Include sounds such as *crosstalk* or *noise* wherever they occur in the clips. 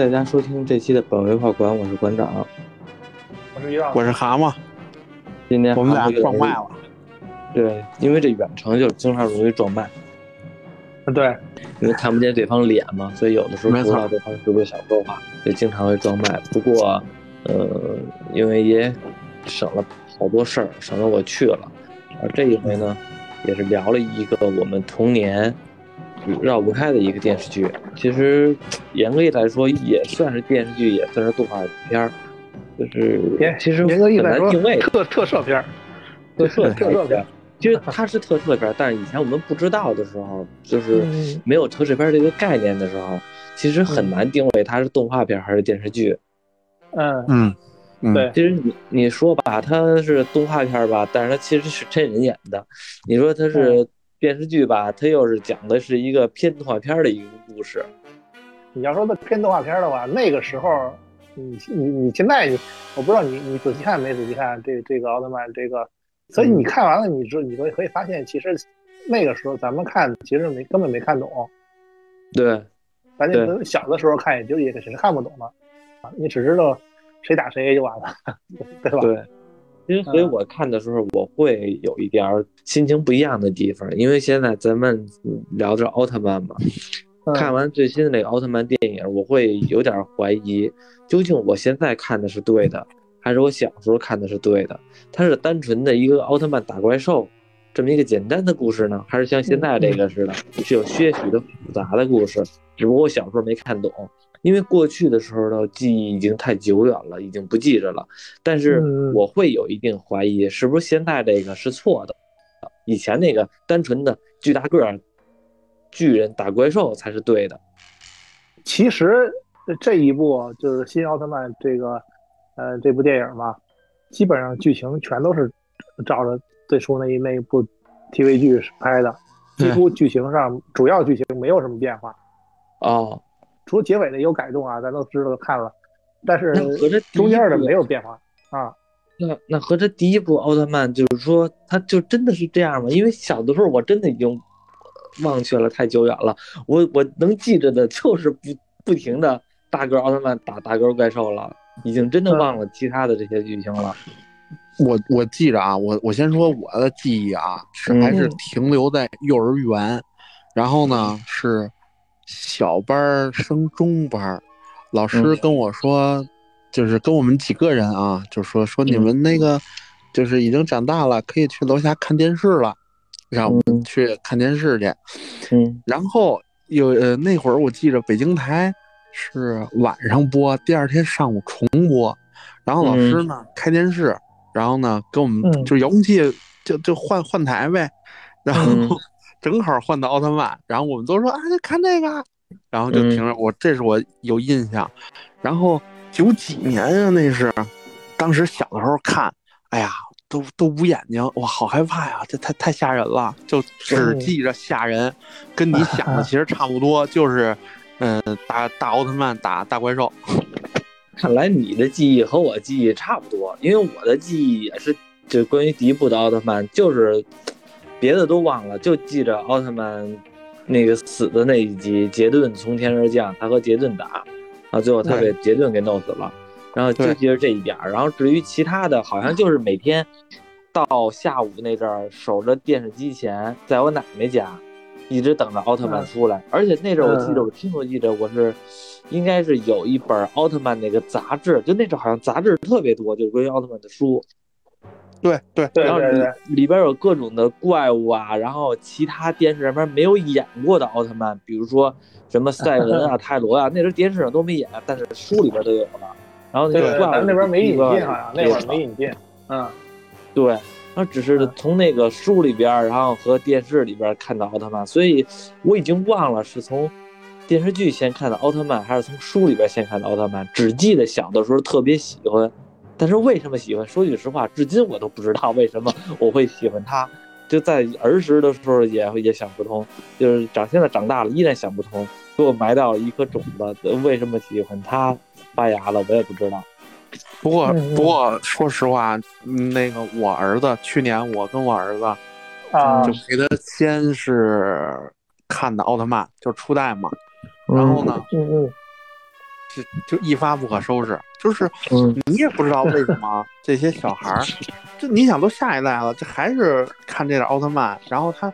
大家收听这期的本位画馆，我是馆长，我是我是蛤蟆，今天我们俩撞麦了。对，因为这远程就经常容易撞麦，对，因为看不见对方脸嘛，所以有的时候不知道对方是不是想说话，就经常会撞麦。不过，呃，因为也省了好多事儿，省得我去了。而这一回呢，也是聊了一个我们童年绕不开的一个电视剧。其实严格意义来说，也算是电视剧，也算是动画片儿。就是其实严格意来定位，特 *laughs* 特摄片儿，特摄特摄片儿，其实它是特摄片，但是以前我们不知道的时候，就是嗯没有特摄片这个概念的时候，其实很难定位它是动画片还是电视剧。嗯，嗯，嗯对，其实你你说吧，它是动画片吧，但是它其实是真人演的。你说它是电视剧吧，它又是讲的是一个偏动画片的一个故事。你要说它偏动画片的话，那个时候，你你你现在你，我不知道你你仔细看没仔细看这这个奥特曼这个，所以你看完了，你知你会可以发现，其实那个时候咱们看其实没根本没看懂，对。咱对。就小的时候看也就也是看不懂了，啊，你只知道谁打谁就完了，*laughs* 对吧？对，其实所以我看的时候，我会有一点儿心情不一样的地方，因为现在咱们聊着奥特曼嘛，嗯看完最新的那个奥特曼电影，我会有点怀疑，究竟我现在看的是对的，还是我小时候看的是对的？它是单纯的一个奥特曼打怪兽这么一个简单的故事呢，还是像现在这个似的，是有些许的复杂的故事？只不过我小时候没看懂，因为过去的时候的记忆已经太久远了，已经不记着了。但是嗯我会有一定怀疑，是不是现在这个是错的？以前那个单纯的巨大个儿巨人打怪兽才是对的。其实这一部就是新奥特曼这个，呃，这部电影嘛，基本上剧情全都是照着最初那一那一部 TV 剧拍的，几乎剧情上主要剧情没有什么变化，哦，除了结尾的有改动啊，咱都知道看了，但是那合着第一中间的没有变化啊。那那和这第一部奥特曼就是说，他就真的是这样吗？因为小的时候我真的已经忘却了，太久远了。我我能记着的就是不不停的大个奥特曼打大个怪兽了，已经真的忘了其他的这些剧情了。我我记着啊，我我先说我的记忆啊，是还是嗯停留在幼儿园，然后呢是小班升中班，老师嗯。跟我说，就是跟我们几个人啊，就说说你们那个就是已经长大了，可以去楼下看电视了，让我们嗯。去看电视去。嗯。然后有呃那会儿我记着北京台是晚上播，第二天上午重播。然后老师呢、开电视，然后呢跟我们、嗯。就遥控器就就换换台呗，然后、嗯正好换到奥特曼，然后我们都说啊就看这个，然后就停了。我这是我有印象。然后九几年啊那是，当时小的时候看，哎呀。都都捂眼睛，哇，好害怕呀！这太太吓人了，就只嗯记着吓人，跟你 *laughs* 想的其实差不多，就是，嗯、打大奥特曼打大怪兽。*laughs* 看来你的记忆和我记忆差不多，因为我的记忆也是就关于第一部的奥特曼，就是别的都忘了，就记着奥特曼那个死的那一集，杰顿从天而降，他和杰顿打，啊，最后他被杰顿给弄死了，然后就记着这一点儿，然后至于其他的，好像就是每天到下午那阵儿守着电视机前，在我奶奶家。一直等着奥特曼出来，而且那阵儿我记得，嗯。我清楚记得，我是应该是有一本奥特曼那个杂志，就那阵儿好像杂志特别多，就是关于奥特曼的书，对对然后里对对对，里边有各种的怪物啊，然后其他电视上面没有演过的奥特曼，比如说什么赛文啊、*laughs* 泰罗啊，那时候电视上都没演，但是书里边都有了。然后那对对，个怪物咱那边没引进，个好像那会儿没引进，嗯，对，然后只是从那个书里边，然后和电视里边看到奥特曼，所以我已经忘了是从电视剧先看的奥特曼，还是从书里边先看的奥特曼。只记得小的时候特别喜欢，但是为什么喜欢？说句实话，至今我都不知道为什么我会喜欢他。就在儿时的时候也也想不通，就是长现在长大了依然想不通，给我埋到了一颗种子。为什么喜欢他发芽了，我也不知道。不过不过说实话，嗯那个我儿子去年我跟我儿子啊就，陪他先是看的奥特曼，就初代嘛。然后呢，嗯嗯，是就一发不可收拾，就是嗯。你也不知道为什么 *laughs* 这些小孩儿，就你想都下一代了，这还是看这点奥特曼，然后他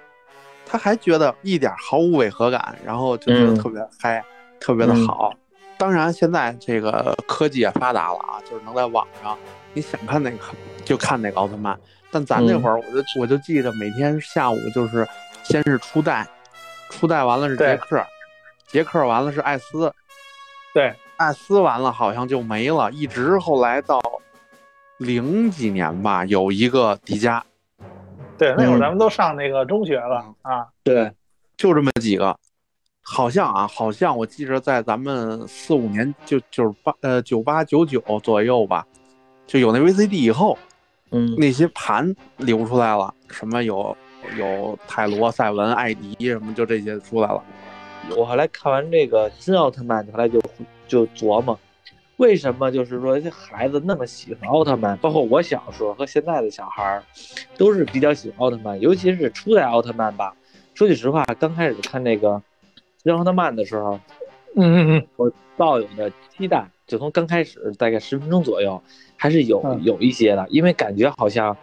他还觉得一点毫无违和感，然后就觉得嗯。特别嗨，特别的好。当然，现在这个科技也发达了啊，就是能在网上你想看哪个就看哪个奥特曼。但咱那会儿，我就我就记着每天下午就是先是初代，初代完了是杰克，杰克完了是艾斯，对，艾斯完了好像就没了，一直后来到零几年吧，有一个迪迦，对，那会儿嗯咱们都上那个中学了啊，对，就这么几个。好像啊，好像我记着在咱们四五年就九八呃九八九九左右吧，就有那 VCD 以后，嗯那些盘流出来了，什么有有泰罗、赛文、艾迪什么，就这些出来了。我后来看完这个新奥特曼，后来就就琢磨，为什么就是说这孩子那么喜欢奥特曼，包括我小时候和现在的小孩儿，都是比较喜欢奥特曼，尤其是初代奥特曼吧。说句实话，刚开始看那个新奥特曼的时候，嗯嗯嗯我抱有的期待，就从刚开始大概十分钟左右，还是有嗯有一些的，因为感觉好像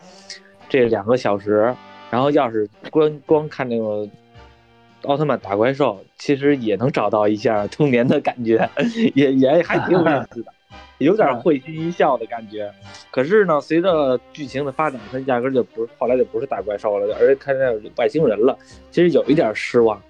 这两个小时，然后要是光光看那个奥特曼打怪兽，其实也能找到一下童年的感觉，*laughs* 也也还挺有意思的，有点会心一笑的感觉。可是呢，随着剧情的发展，它压根儿就不是后来就不是打怪兽了，而是看见外星人了，其实有一点失望。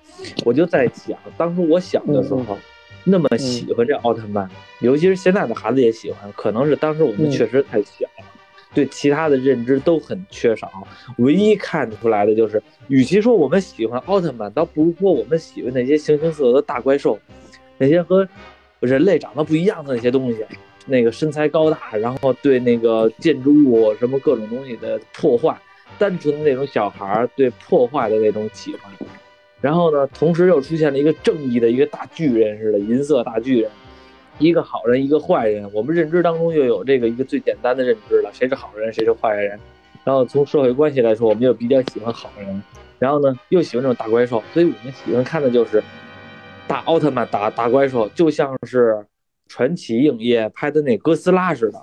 我就在想，当初我小的时候，那么喜欢这奥特曼，尤其是现在的孩子也喜欢，可能是当时我们确实太小了，对其他的认知都很缺少。唯一看出来的就是，与其说我们喜欢奥特曼，倒不如说我们喜欢那些形形色色的大怪兽，那些和人类长得不一样的那些东西。那个身材高大，然后对那个建筑物什么各种东西的破坏，单纯的那种小孩对破坏的那种喜欢。然后呢，同时又出现了一个正义的一个大巨人似的银色大巨人，一个好人，一个坏人。我们认知当中就有这个一个最简单的认知了，谁是好人，谁是坏人。然后从社会关系来说，我们就比较喜欢好人。然后呢，又喜欢这种大怪兽，所以我们喜欢看的就是大奥特曼打大怪兽，就像是传奇影业拍的那哥斯拉似的。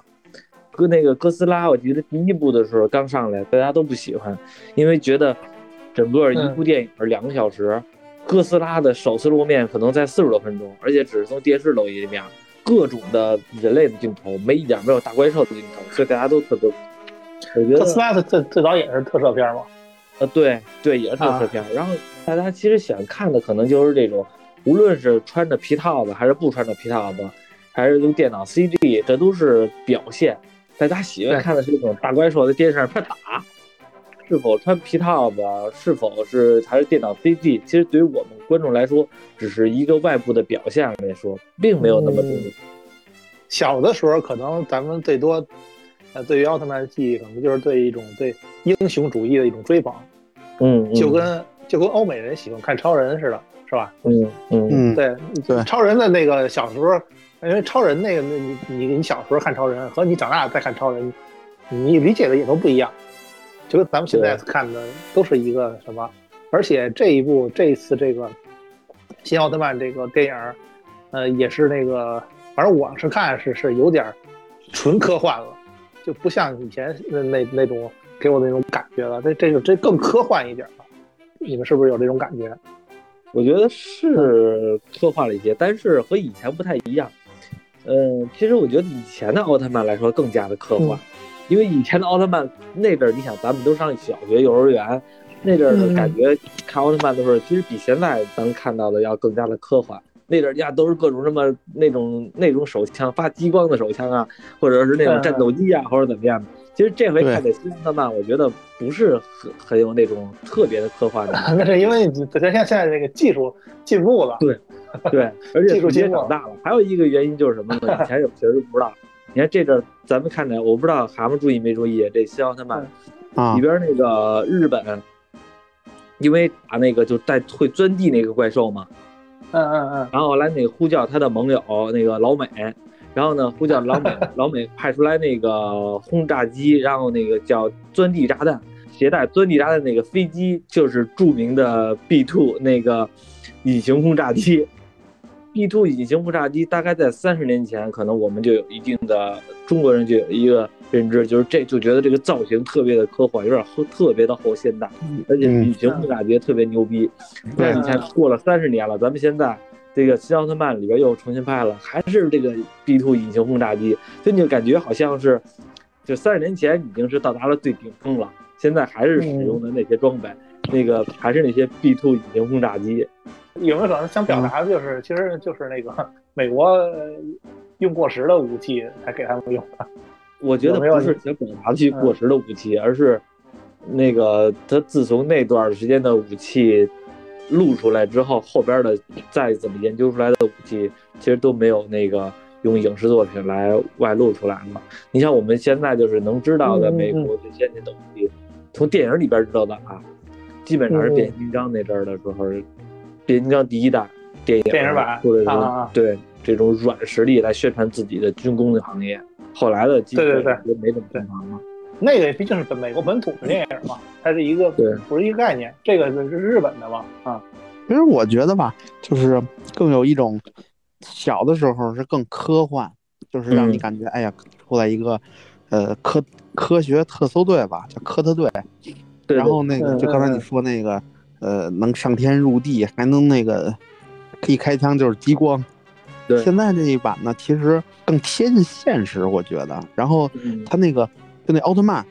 哥那个哥斯拉，我记得第一部的时候刚上来，大家都不喜欢，因为觉得整个一部电影两个小时，哥斯拉的首次露面可能在四十多分钟，而且只是从电视露一面，各种的人类的镜头，没一点没有大怪兽的镜头，所以大家都特别。我觉得特斯拉最最早也是特摄片嘛，呃，对对，也是特摄片。然后大家其实想看的可能就是这种，无论是穿着皮套子还是不穿着皮套子，还是用电脑 CG，这都是表现。大家喜欢看的是那种大怪兽在电视上啪打，是否穿皮套子，是否是还是电脑 CG，其实对于我们观众来说，只是一个外部的表现来说，并没有那么重要。小的时候，可能咱们最多，呃，对于奥特曼的记忆，可能就是对一种对英雄主义的一种追捧，嗯，就跟就跟欧美人喜欢看超人似的，是吧？嗯嗯嗯，对对超人的那个小时候，因为超人那个，那你你你小时候看超人和你长大再看超人，你理解的也都不一样，就跟咱们现在看的都是一个什么？而且这一部这一次这个新奥特曼这个电影，呃，也是那个，反正我是看是是有点纯科幻了，就不像以前那那那种给我的那种感觉了。这这个这更科幻一点了，你们是不是有这种感觉？我觉得是科幻了一些，但是和以前不太一样。嗯，其实我觉得以前的奥特曼来说更加的科幻，因为以前的奥特曼那阵儿，你想咱们都上小学、幼儿园，那阵儿的感觉看奥特曼的时候，其实比现在咱们看到的要更加的科幻。那阵儿呀，都是各种什么那种那种手枪发激光的手枪啊，或者是那种战斗机啊，或者怎么样的。其实这回看的新奥特曼，我觉得不是很很有那种特别的科幻的。*laughs* 那是因为咱现现在这个技术进步了，对对，而且技术也长大了。还有一个原因就是什么呢？以前有些人不知道。你看这阵咱们看着，我不知道蛤蟆注意没注意这新奥特曼啊里边那个日本，因为打那个就带会钻地那个怪兽嘛，嗯嗯嗯，然后后来那个呼叫他的盟友那个老美。然后呢，呼叫老美，*laughs* 老美派出来那个轰炸机，然后那个叫钻地炸弹，携带钻地炸弹那个飞机就是著名的 B two 那个隐形轰炸机。B two 隐形轰炸机大概在三十年前，可能我们就有一定的中国人就有一个认知，就是这就觉得这个造型特别的科幻，有点后特别的后现代，而且隐形轰炸机特别牛逼。但是你看，过了三十年了，咱们现在这个新奥特曼里边又重新拍了，还是这个 B two 隐形轰炸机，所以你就感觉好像是，就三十年前已经是到达了最顶峰了，现在还是使用的那些装备，那个还是那些 B two 隐形轰炸机。有没有可能想表达的就是，其实就是那个 *laughs* 美国用过时的武器才给他们用的？*laughs* 我觉得不是想表达去过时的武器，而是那个他自从那段时间的武器露出来之后，后边的再怎么研究出来的武器，其实都没有那个用影视作品来外露出来嘛。你像我们现在就是能知道的美国最先进的武器，从电影里边知道的啊，基本上是变形金刚那阵儿的时候。变形金刚第一代电影电影版，或者说对这种软实力来宣传自己的军工的行业，后来的对对对没怎么宣传了。那个毕竟是本美国本土的电影嘛，它是一个对不是一个概念，这个是日本的嘛啊。其实我觉得吧，就是更有一种小的时候是更科幻，就是让你感觉哎呀，出来一个呃科科学特搜队吧，叫科特队，然后那个就刚才你说那个。呃，能上天入地，还能那个，可以开枪就是激光。对，现在这一版呢，其实更贴近现实，我觉得。然后他那个，就那奥特曼，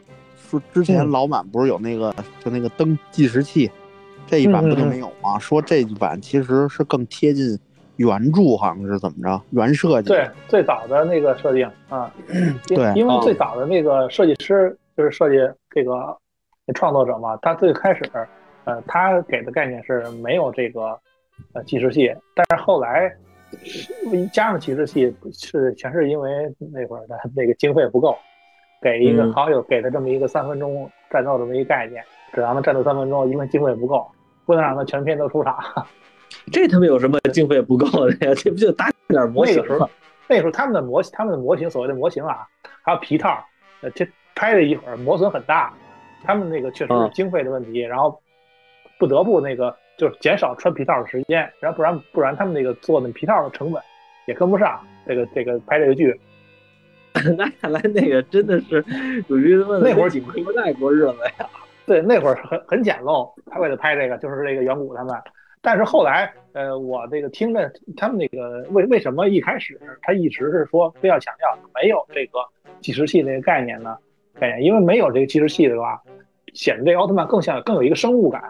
说之前老版不是有那个，就那个灯计时器，这一版不就没有吗？说这一版其实是更贴近原著，好像是怎么着？原设计。对，最早的那个设定啊，*clears throat* 对，因为最早的那个设计师就是设计这个创作者嘛，他最开始。呃，他给的概念是没有这个呃计时器，但是后来加上计时器是全是因为那会儿的那个经费不够，给一个好友给的这么一个三分钟战斗这么一个概念，只让他战斗三分钟，因为经费不够，不能让他全篇都出场。*laughs* 这他妈有什么经费不够的呀？这不就搭点模型吗？那时候他们的模他们的模型，所谓的模型啊，还有皮套，呃，这拍了一会儿磨损很大，他们那个确实是经费的问题，然后。不得不那个就是减少穿皮套的时间，然后不然不然他们那个做那皮套的成本也跟不上这个这个拍这个剧。*laughs* 那看来那个真的是属于那会儿挺不太过日子呀。对，那会儿很很简陋，他为了拍这个就是这个远古他们。但是后来呃，我这个听着他们那个为为什么一开始他一直是说非要强调没有这个计时器那个概念呢？概念，因为没有这个计时器的话，显得这奥特曼更像更有一个生物感。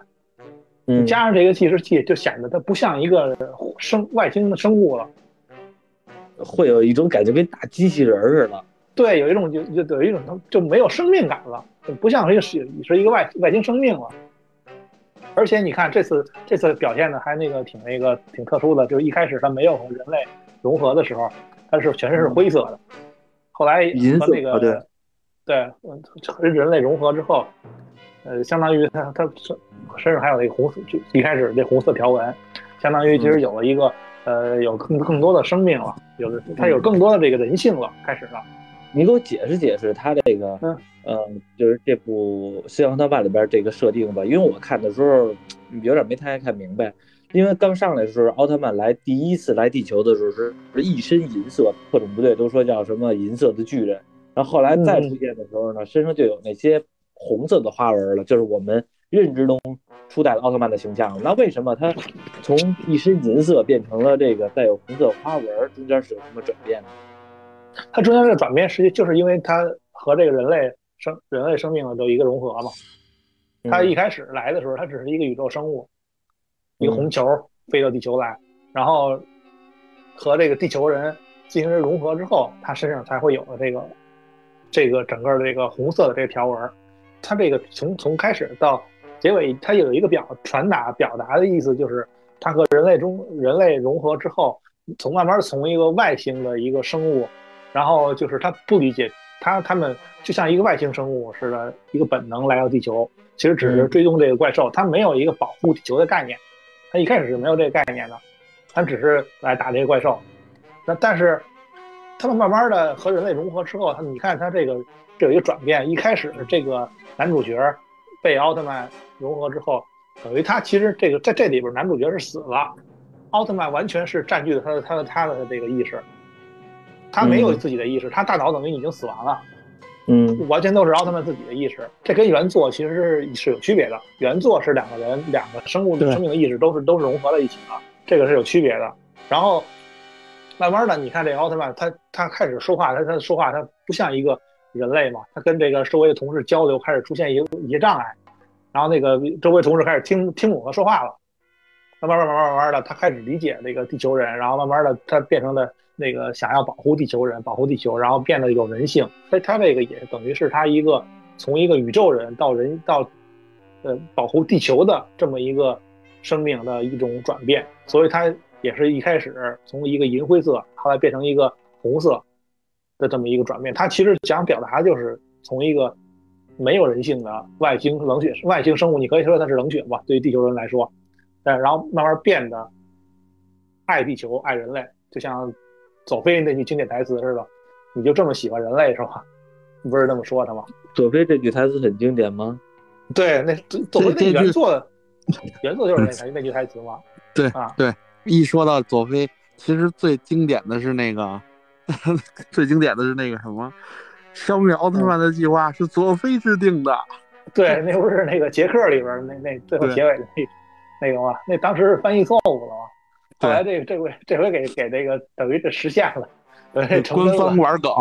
你加上这个计时器，就显得它不像一个生外星的生物了，会有一种感觉跟大机器人似的。对，有一种就就有一种就没有生命感了，就不像是一个是是一个外外星生命了。而且你看这次这次表现的还那个挺那个挺特殊的，就是一开始它没有和人类融合的时候，它是全身是灰色的，后来和那个对对和人类融合之后。呃，相当于它它身身上还有那个红色，就一开始那红色条纹，相当于其实有了一个呃有更更多的生命了，有的它有更多的这个人性了，开始了。你给我解释解释他这个，嗯。嗯，就是这部《新奥特曼》里边这个设定吧，因为我看的时候有点没太看明白，因为刚上来的时候，奥特曼来第一次来地球的时候是一身银色，特种部队都说叫什么银色的巨人，然后后来再出现的时候呢，身上就有那些。红色的花纹了，就是我们认知中初代的奥特曼的形象。那为什么他从一身银色变成了这个带有红色花纹？中间是有什么转变呢？它中间这个转变，实际就是因为它和这个人类生人类生命的都一个融合嘛。它一开始来的时候，它只是一个宇宙生物，一个红球飞到地球来，然后和这个地球人进行融合之后，它身上才会有了这个这个整个这个红色的这个条纹。它这个从从开始到结尾，它有一个表传达表达的意思，就是它和人类中人类融合之后，从慢慢从一个外星的一个生物，然后就是他不理解他他们就像一个外星生物似的，一个本能来到地球，其实只是追踪这个怪兽，他没有一个保护地球的概念，他一开始是没有这个概念的，他只是来打这个怪兽。那但是他们慢慢的和人类融合之后，他你看他这个这有一个转变，一开始这个。男主角被奥特曼融合之后，等于他其实这个在这里边男主角是死了，奥特曼完全是占据了他的他的他的这个意识，他没有自己的意识，他大脑等于已经死亡了。嗯完全都是奥特曼自己的意识，这跟原作其实是是有区别的。原作是两个人两个生物对生命的意识都是都是融合在一起的，这个是有区别的。然后慢慢的，你看这个奥特曼，他他开始说话，他他说话他不像一个人类嘛，他跟这个周围的同事交流开始出现一一些障碍，然后那个周围同事开始听听懂他说话了，慢慢慢慢慢慢的，他开始理解那个地球人，然后慢慢的他变成了那个想要保护地球人，保护地球，然后变得有人性。所以他这个也等于是他一个从一个宇宙人到人到呃保护地球的这么一个生命的一种转变。所以他也是一开始从一个银灰色，后来变成一个红色的这么一个转变。他其实想表达就是从一个没有人性的外星冷血外星生物，你可以说它是冷血吧，对于地球人来说，但然后慢慢变得爱地球、爱人类，就像佐菲那句经典台词似的，你就这么喜欢人类是吧？不是这么说的吗？佐菲这句台词很经典吗？对，那佐菲那原作原作就是那台那句台词嘛。对啊对，一说到佐菲，其实最经典的是那个，*laughs* 最经典的是那个什么，消灭奥特曼的计划是佐菲制定的。对，那不是那个杰克里边那那最后结尾的那那个吗？那当时是翻译错误了吗。后对来这个这回这回给给那个等于这实现了，等于成官方玩梗，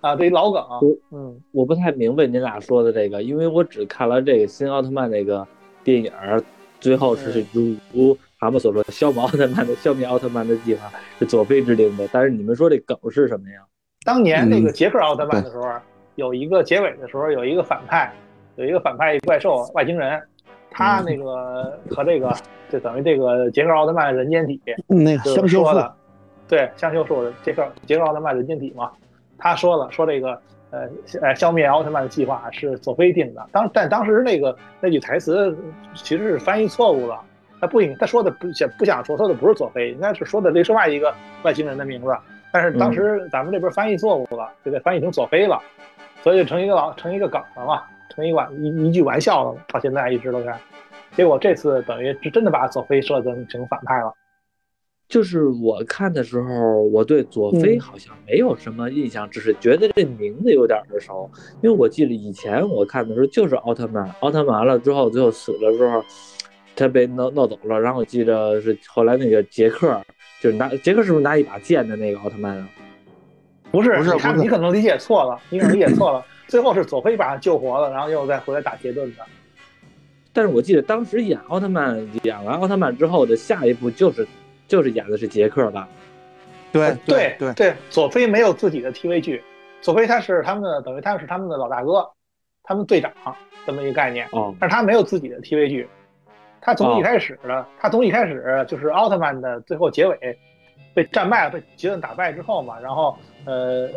啊，这一老梗我。嗯，我不太明白您俩说的这个，因为我只看了这个新奥特曼那个电影儿，最后是如蛤蟆所说，消灭奥特曼的消灭奥特曼的计划是佐菲制定的。但是你们说这梗是什么呀？当年那个嗯。杰克奥特曼的时候，有一个结尾的时候，有一个反派，有一个反派怪兽外星人，他嗯。那个和这个就等于这个杰克奥特曼人间体那个就是香修树，说了，对香修树的杰克杰克奥特曼人间体嘛，他说了说这个呃呃消灭奥特曼的计划是佐菲定的，当但当时那个那句台词其实是翻译错误了，他不应他说的不想不想说说的不是佐菲，应该是说的另外一个外星人的名字，但是当时咱们这边翻译错误了，就给翻译成佐菲了，所以就成一个老成一个梗了嘛，成一玩一一句玩笑了，到现在一直都是。结果这次等于是真的把佐菲设成成反派了。就是我看的时候，我对佐菲嗯好像没有什么印象，只是觉得这名字有点耳熟。因为我记得以前我看的时候就是奥特曼，奥特曼完了之后，最后死了之后，他被弄弄走了。然后我记得是后来那个杰克，就是拿杰克是不是拿一把剑的那个奥特曼啊？不是，不是你看不是你可能理解错了，你可能理解错了。最后是佐菲把他救活了，然后又再回来打杰顿的。但是我记得当时演奥特曼，演完奥特曼之后的下一部就是就是演的是杰克吧？对对对，对，佐菲没有自己的 TV 剧，佐菲他是他们的，等于他是他们的老大哥，他们队长这么一个概念。哦，但是他没有自己的 TV 剧，他从哦。一开始呢，他从一开始就是奥特曼的最后结尾被战败被杰顿打败之后嘛，然后呃，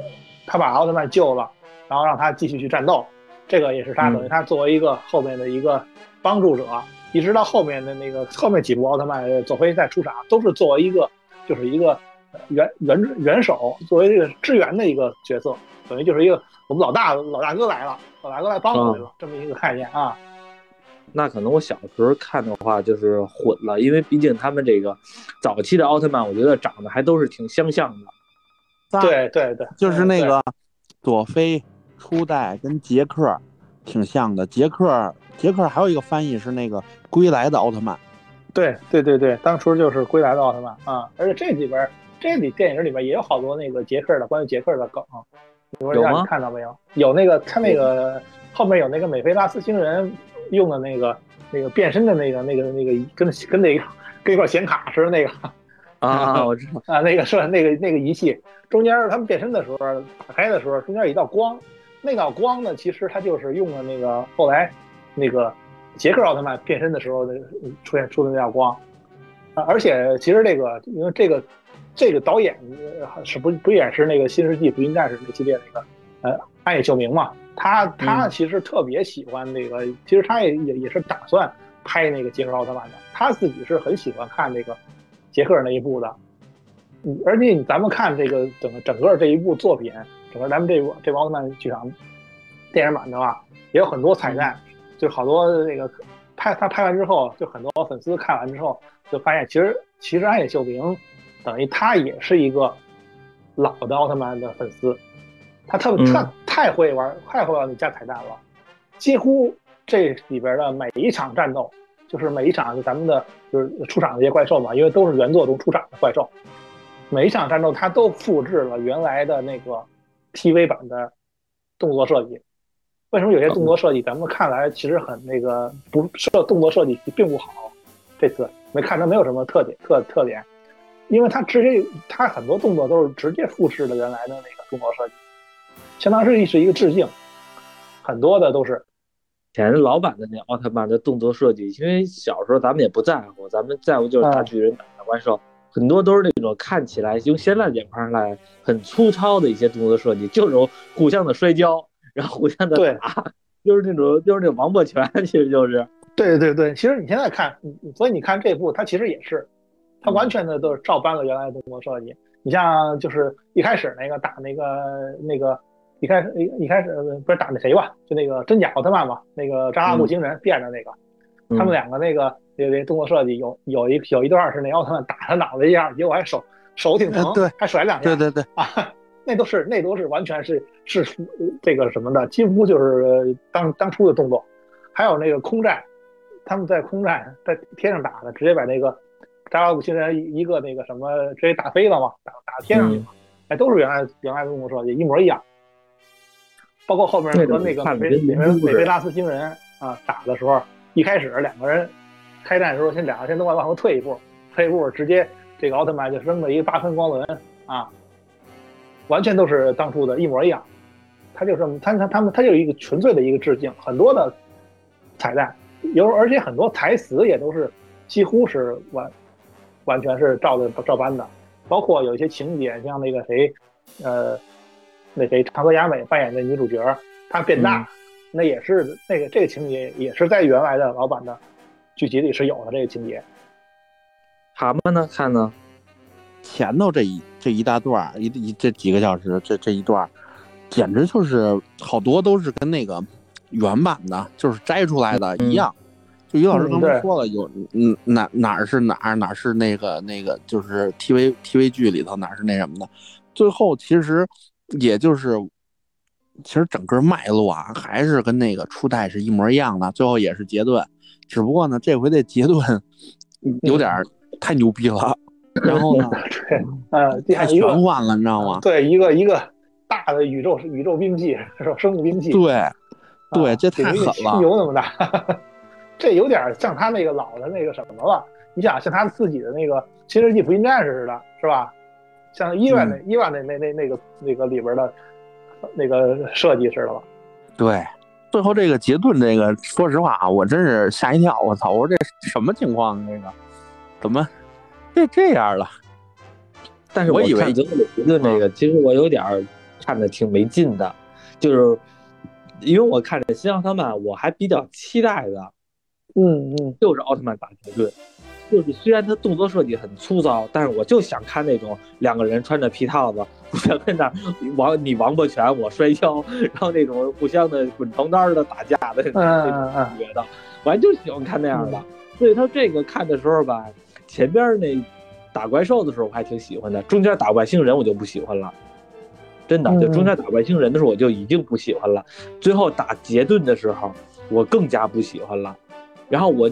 他把奥特曼救了，然后让他继续去战斗，这个也是他嗯。等于他作为一个后面的一个帮助者，一直到后面的那个后面几部奥特曼呃佐菲再出场，都是作为一个就是一个呃元元元首，作为这个支援的一个角色，等于就是一个我们老大老大哥来了，老大哥来帮我们了，这么一个概念啊。那可能我小时候看的话就是混了，因为毕竟他们这个早期的奥特曼，我觉得长得还都是挺相像的。对对对，就是那个佐菲初代跟杰克挺像的，杰克杰克还有一个翻译是那个归来的奥特曼，对对对对，当初就是归来的奥特曼啊，而且这里边这里电影里边也有好多那个杰克的关于杰克的梗，你说让你看到没有？有那个他那个后面有那个美菲拉斯星人用的那个那个变身的那个那个那个跟跟那个跟一块显卡似的那个啊，我知道，啊，那个是那个那个仪器，中间他们变身的时候打开的时候，中间有一道光，那道光呢，其实它就是用了那个后来那个杰克奥特曼变身的时候的出现出的那道光，啊，而且其实这个因为这个这个导演呃是不不也是那个新世纪福音战士那系列那个呃暗夜秀明嘛，他他其实特别喜欢那个，其实他也也也是打算拍那个杰克奥特曼的，他自己是很喜欢看这个杰克那一部的。嗯，而且咱们看这个整个整个这一部作品，整个咱们这部这部奥特曼剧场电影版的话，也有很多彩蛋，就好多那个拍他拍完之后，就很多粉丝看完之后就发现，其实其实暗野秀明等于他也是一个老的奥特曼的粉丝，他特别他太会玩，太会玩你加彩蛋了，几乎这里边的每一场战斗，就是每一场咱们的就是出场的一些怪兽嘛，因为都是原作中出场的怪兽，每一场战斗他都复制了原来的那个 TV 版的动作设计。为什么有些动作设计咱们看来其实很那个不设动作设计并不好？这次没看它没有什么特点特特点，因为它直接它很多动作都是直接复制了原来的那个动作设计，相当于是一个致敬，很多的都是。前老版的那奥特曼的动作设计，因为小时候咱们也不在乎，咱们在乎就是大巨人打大怪兽，很多都是那种看起来用现在眼光来很粗糙的一些动作设计，就是互相的摔跤。然后互相的打，就是那种，就是那种王八拳，其实就是。对对对，其实你现在看，所以你看这部，它其实也是，它完全的都是照搬了原来的动作设计。你像就是一开始那个打那个那个，一开始一一开始不是打那谁吧，就那个真假奥特曼嘛，那个扎哈布星人变的那个，他们两个那个那个动作设计有有一有一段是那奥特曼打他脑袋一样，结果还手手挺疼，对，还甩两下，对对对啊。那都是那都是完全是是这个什么的，几乎就是当当初的动作。还有那个空战，他们在空战在天上打的，直接把那个扎拉布星人一个那个什么直接打飞了嘛，打打天上去了。哎，都是原来原来的动作设计，一模一样。包括后面和那个美美美菲拉斯星人啊打的时候，一开始两个人开战的时候，先两个先都往往后退一步，退一步直接这个奥特曼就扔了一个八分光轮啊。完全都是当初的一模一样，他就是他他他们他就是一个纯粹的一个致敬，很多的彩蛋有，而且很多台词也都是几乎是完完全是照的照搬的，包括有一些情节，像那个谁，呃，那谁长泽雅美扮演的女主角，她变大，那也是那个这个情节也是在原来的老版的剧集里是有的这个情节。蛤蟆呢？看呢？前头这一这一大段一一这几个小时，这这一段，简直就是好多都是跟那个原版的，就是摘出来的一样。就于老师刚才说了，有嗯哪哪儿是哪儿，哪儿是那个那个，就是 TV TV 剧里头哪儿是那什么的。最后其实也就是，其实整个脉络啊，还是跟那个初代是一模一样的。最后也是杰顿，只不过呢，这回这杰顿有点太牛逼了。*laughs* 然后呢？*laughs* 对，呃，太玄幻了，你知道吗？对，一个一个大的宇宙宇宙兵器是吧？生物兵器。对，对，这太狠了，犀牛那么大，这有点像他那个老的那个什么了。你想，像他自己的那个《新世纪福音战士》似的，是吧？像伊万那伊万那那那那个那个里边的那个设计似的吧？对，最后这个杰顿这个，说实话啊，我真是吓一跳，我操！我说这什么情况？这个怎么？这这样了，但是我以为杰顿那个，其实我有点看的挺没劲的，就是因为我看这新奥特曼，我还比较期待的，嗯嗯，就是奥特曼打杰顿，就是虽然他动作设计很粗糙，但是我就想看那种两个人穿着皮套子，互相跟那王你王八拳我摔跤，然后那种互相的滚床单的打架的那种感觉的，我还就喜欢看那样的，所以他这个看的时候吧。前边那打怪兽的时候我还挺喜欢的，中间打外星人我就不喜欢了，真的，就中间打外星人的时候我就已经不喜欢了，最后打杰顿的时候我更加不喜欢了，然后我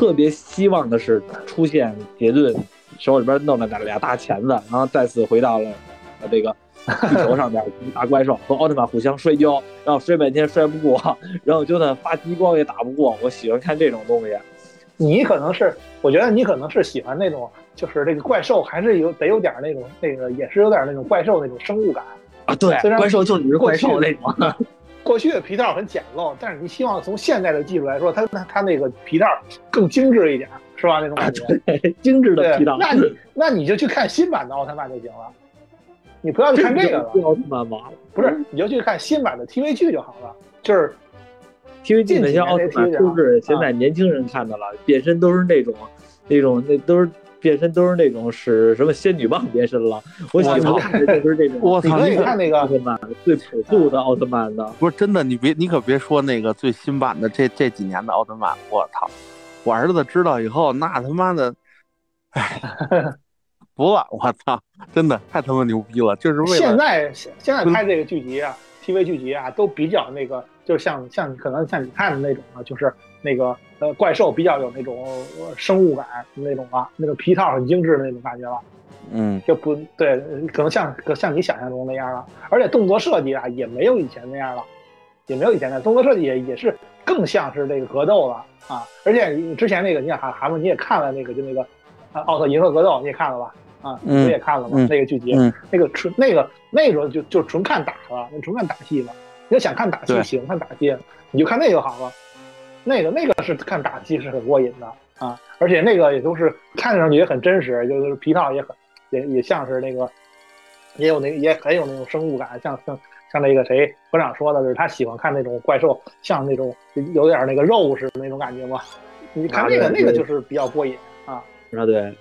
特别希望的是出现杰顿手里边弄了俩俩大钳子，然后再次回到了这个地球上边大怪兽，和奥特曼互相摔跤，然后摔半天摔不过，然后就算发激光也打不过，我喜欢看这种东西。你可能是，我觉得你可能是喜欢那种，就是这个怪兽还是有得有点那种那个，也是有点那种怪兽那种生物感啊。对，怪兽就是怪兽那种。过去的皮套很简陋，但是你希望从现在的技术来说，它它它那个皮套更精致一点，是吧？那种感觉，*laughs* 精致的皮套。那你那你就去看新版的奥特曼就行了，你不要去看这个了。奥特曼完了，不是，你就去看新版的 TV 剧就好了，就是。TV 剧那些奥特曼都是现在年轻人看的了，变身都是那种，那种那都是变身都是那种使什么仙女棒变身了。我喜欢看的就是这种。我操！你看那个奥特曼最朴素的奥特曼的，不是真的。你别，你可别说那个最新版的这这几年的奥特曼。我操！我儿子知道以后，那他妈的哎，服 *laughs* 了，我操，真的太他妈牛逼了！就是为了现在现现在拍这个剧集啊，TV 剧集啊，都比较那个，就像像可能像你看的那种啊，就是那个呃怪兽比较有那种生物感那种啊，那种皮套很精致的那种感觉了。嗯，就不对，可能像像你想象中那样了，而且动作设计啊也没有以前那样了，也没有以前的动作设计也也是更像是这个格斗了啊！而且之前那个你看韩韩们你也看了那个就那个啊奥特银河格斗你也看了吧？啊，嗯你也看了吗？嗯那个剧集，嗯那个纯那个那个就就纯看打了，那纯看打戏了。你要想看打戏，对喜欢看打戏，你就看那个好了。那个那个是看打戏是很过瘾的啊，而且那个也都是看上去也很真实，就是皮套也很也也像是那个，也有那也很有那种生物感，像像像那个谁科长说的，就是他喜欢看那种怪兽，像那种有点那个肉似的那种感觉嘛。你看那个啊那个就是比较过瘾啊。啊，对，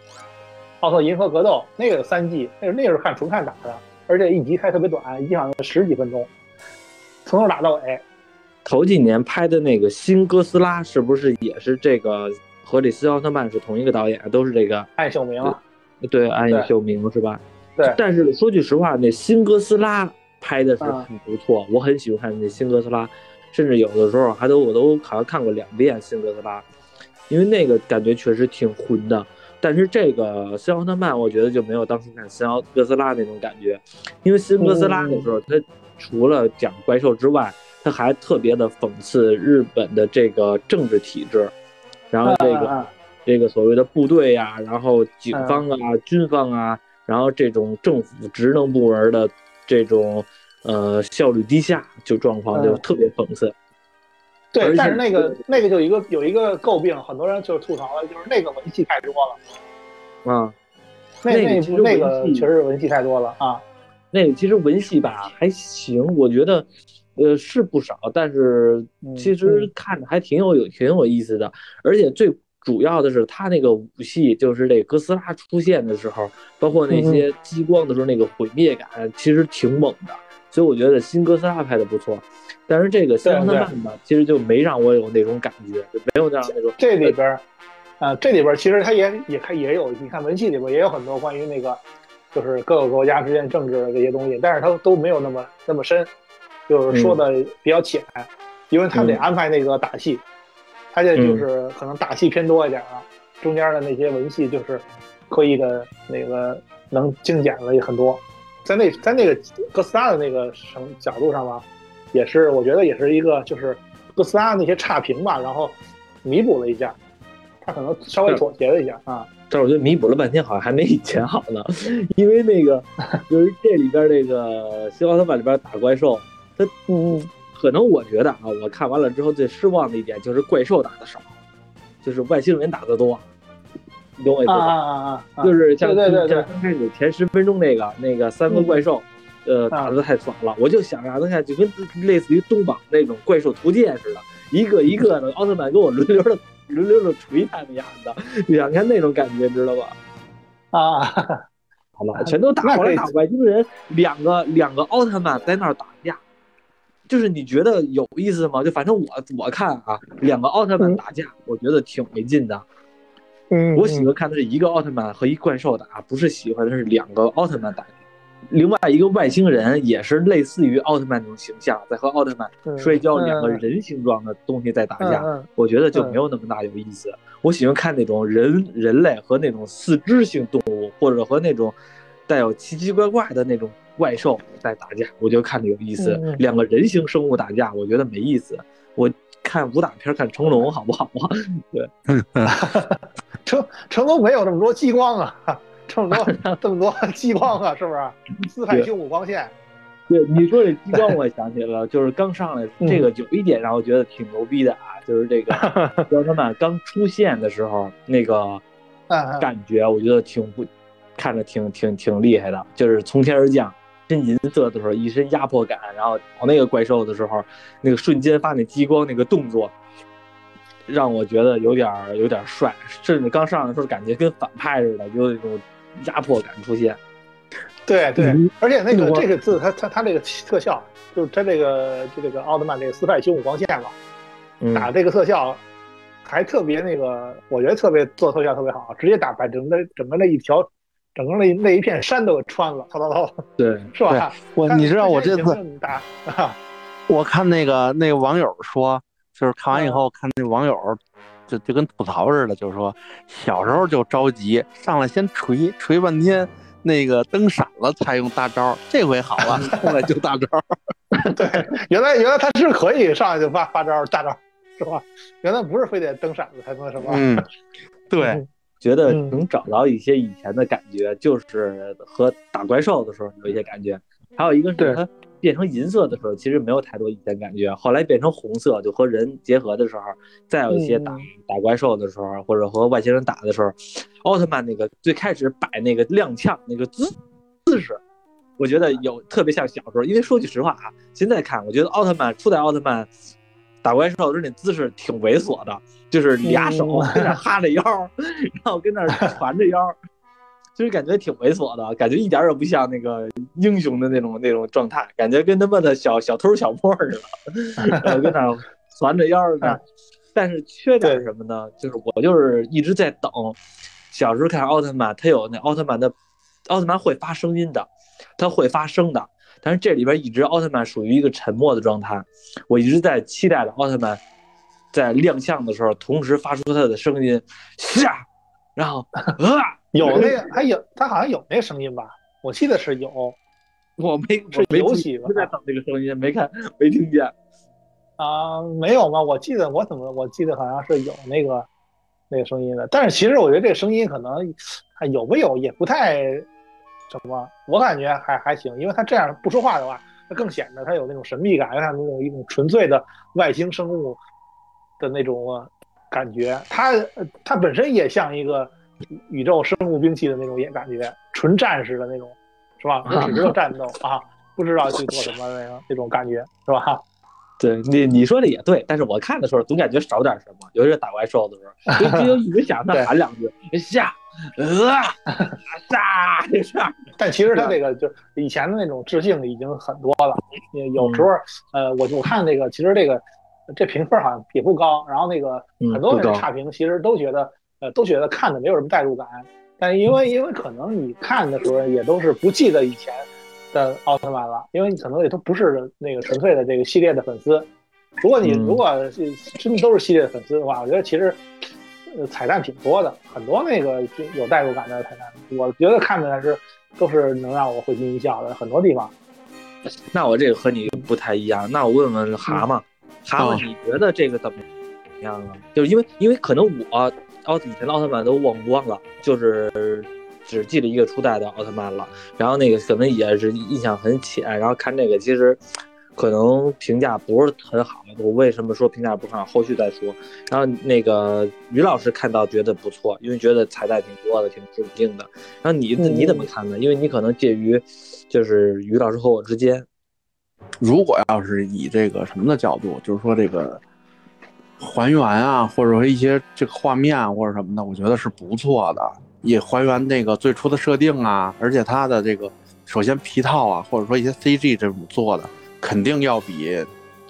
奥特银河格斗那个有三季，那个那个是看纯看打的，而且一集还特别短，一集好像十几分钟，从头打到尾。头几年拍的那个新哥斯拉是不是也是这个和这斯奥特曼是同一个导演，都是这个艾秀明，对安以对秀明是吧？对但是说句实话，那新哥斯拉拍的是嗯很不错，我很喜欢看那新哥斯拉，甚至有的时候还都我都好像看过两遍新哥斯拉，因为那个感觉确实挺混的。但是这个新奥特曼，我觉得就没有当初看新奥哥斯拉那种感觉，因为新哥斯拉的时候，它除了讲怪兽之外，它还特别的讽刺日本的这个政治体制，然后这个、这个所谓的部队呀、然后警方啊、军方啊，然后这种政府职能部门的这种呃效率低下就状况就嗯特别讽刺。而对，但是那个那个就有一个有一个诟病，很多人就是吐槽了，就是那个文戏太多了，啊，那那那个确实是文戏太多了啊。那个其实文戏吧还行，我觉得，呃是不少，但是嗯其实看着还挺有有挺有意思的，而且最主要的是他那个武戏，就是这哥斯拉出现的时候，包括那些激光的时候那个毁灭感，其实挺猛的，所以我觉得新哥斯拉拍的不错，但是这个新奥特曼吧，其实就没让我有那种感觉，就没有让那种这里边儿，啊，这里边儿其实它也也看也有，你看文戏里边也有很多关于那个，就是各个国家之间政治的这些东西，但是它都没有那么那么深，就是说的比较浅，因为他得嗯安排那个打戏，他这就是可能打戏偏多一点了，中间的那些文戏就是刻意的那个能精简了也很多，在那在那个哥斯拉的那个什么角度上吧，也是我觉得也是一个就是哥斯拉那些差评吧，然后弥补了一下，他可能稍微妥协了一下啊。但是我觉得弥补了半天，好像还没以前好呢。*laughs* 因为那个就是这里边那个新奥特曼里边打怪兽，它嗯可能我觉得啊，我看完了之后最失望的一点就是怪兽打的少，就是外星人打的多。你懂我意思吧？啊啊！就是像像刚开始前十分钟那个那个三个怪兽，呃，打的太爽了，我就想让他看，就跟类似于东宝那种怪兽图鉴似的，一个一个的奥特曼跟我轮流的 *laughs* 轮流的锤他们样的，就想看那种感觉，知道吧？啊，好了，全都打过来打外星人，两个两个奥特曼在那儿打架，就是你觉得有意思吗？就反正我我看啊，两个奥特曼打架，我觉得挺没劲的。嗯，我喜欢看的是一个奥特曼和一怪兽打，不是喜欢的是两个奥特曼打架。另外一个外星人也是类似于奥特曼那种形象，在和奥特曼摔跤，两个人形状的东西在打架，嗯我觉得就没有那么大有意思。我喜欢看那种人人类和那种四肢性动物，或者和那种带有奇奇怪怪的那种怪兽在打架，我就看着有意思。两个人形生物打架，我觉得没意思。我看武打片看成龙好不好啊？*laughs* 对，*laughs* 成成龙没有这么多激光啊，这么多这么多激光啊，是不是？四海星五光线。对，你说这激光，我也想起来了，就是刚上来 *laughs* 嗯这个有一点让我觉得挺牛逼的啊，就是这个奥特曼刚出现的时候那个嗯感觉，我觉得挺不看着挺挺挺厉害的，就是从天而降，身银色的时候一身压迫感，然后找那个怪兽的时候，那个瞬间发那激光那个动作，让我觉得有点有点帅，甚至刚上来的时候感觉跟反派似的，有一种压迫感出现。对对嗯，而且那个我这个字，它它它这个特效，就是它这个就这个奥特曼这个四派星五光线嘛，嗯，打这个特效还特别那个，我觉得特别做特效特别好，直接打把整个整个那一条，整个那那一片山都给穿了，滔滔滔，对，是吧？我你知道我这次打，我看那个那个网友说，就是看完以后看那网友就就跟吐槽似的，就是说小时候就着急，上来先锤锤半天，那个灯闪了才用大招，这回好了，*laughs* 上来就大招。*laughs* 对，原来原来他是可以上来就发发招大招。是吧？原来不是非得灯闪了才能什么？*laughs* 嗯，对，觉得能找到一些以前的感觉，就是和打怪兽的时候有一些感觉。还有一个是它变成银色的时候，其实没有太多以前感觉。后来变成红色，就和人结合的时候，再有一些打打怪兽的时候，或者和外星人打的时候，奥特曼那个最开始摆那个踉跄那个姿姿势，我觉得有特别像小时候。因为说句实话啊，现在看，我觉得奥特曼初代奥特曼。打怪兽时那姿势挺猥琐的，就是俩手 *laughs* 跟那哈着腰，然后跟那攒着腰，就是感觉挺猥琐的，感觉一点也不像那个英雄的那种那种状态，感觉跟他妈的小小偷小摸似的，跟那攒着腰呢。但是缺点是什么呢？就是我就是一直在等，小时候看奥特曼，他有那奥特曼的奥特曼会发声音的，他会发声的。但是这里边一直奥特曼属于一个沉默的状态，我一直在期待着奥特曼在亮相的时候，同时发出他的声音，下，然后 *laughs* 啊，*laughs* 有那个还 *laughs* 有他好像有那个声音吧？我记得是有，我没是游戏吧？在等那个声音，没看没听见啊？没有吗？我记得我怎么我记得好像是有那个那个声音的，但是其实我觉得这个声音可能还有没有也不太。什么？我感觉还还行，因为他这样不说话的话，他更显得他有那种神秘感，有那种一种纯粹的外星生物的那种感觉。他他本身也像一个宇宙生物兵器的那种也感觉，纯战士的那种，是吧？*laughs* 只知道战斗啊，不知道去做什么那个那种感觉，是吧？对你你说的也对，但是我看的时候总感觉少点什么，尤其是打怪兽的时候，*laughs* 就一直想他喊两句下。呃，杀这事儿，*laughs* 但其实他这个就以前的那种致敬已经很多了。有时候，呃，我我看那个，其实这个这评分好像也不高。然后那个很多人差评，其实都觉得，呃，都觉得看的没有什么代入感。但因为因为可能你看的时候也都是不记得以前的奥特曼了，因为你可能也都不是那个纯粹的这个系列的粉丝。如果你如果真的都是系列的粉丝的话，我觉得其实。呃，彩蛋挺多的，很多那个就有代入感的彩蛋，我觉得看起来是都是能让我会心一笑的很多地方。那我这个和你不太一样，那我问问蛤蟆，蛤蟆你觉得这个怎么样啊？就是因为因为可能我奥以前的奥特曼都忘光了，就是只记得一个初代的奥特曼了，然后那个可能也是印象很浅，然后看这个其实。可能评价不是很好，我为什么说评价不好？后续再说。然后那个于老师看到觉得不错，因为觉得彩蛋挺多的，挺稳定的。然后你你怎么看呢？因为你可能介于就是于老师和我之间。如果要是以这个什么的角度，就是说这个还原啊，或者说一些这个画面啊或者什么的，我觉得是不错的，也还原那个最初的设定啊。而且它的这个首先皮套啊，或者说一些 CG 这种做的。肯定要比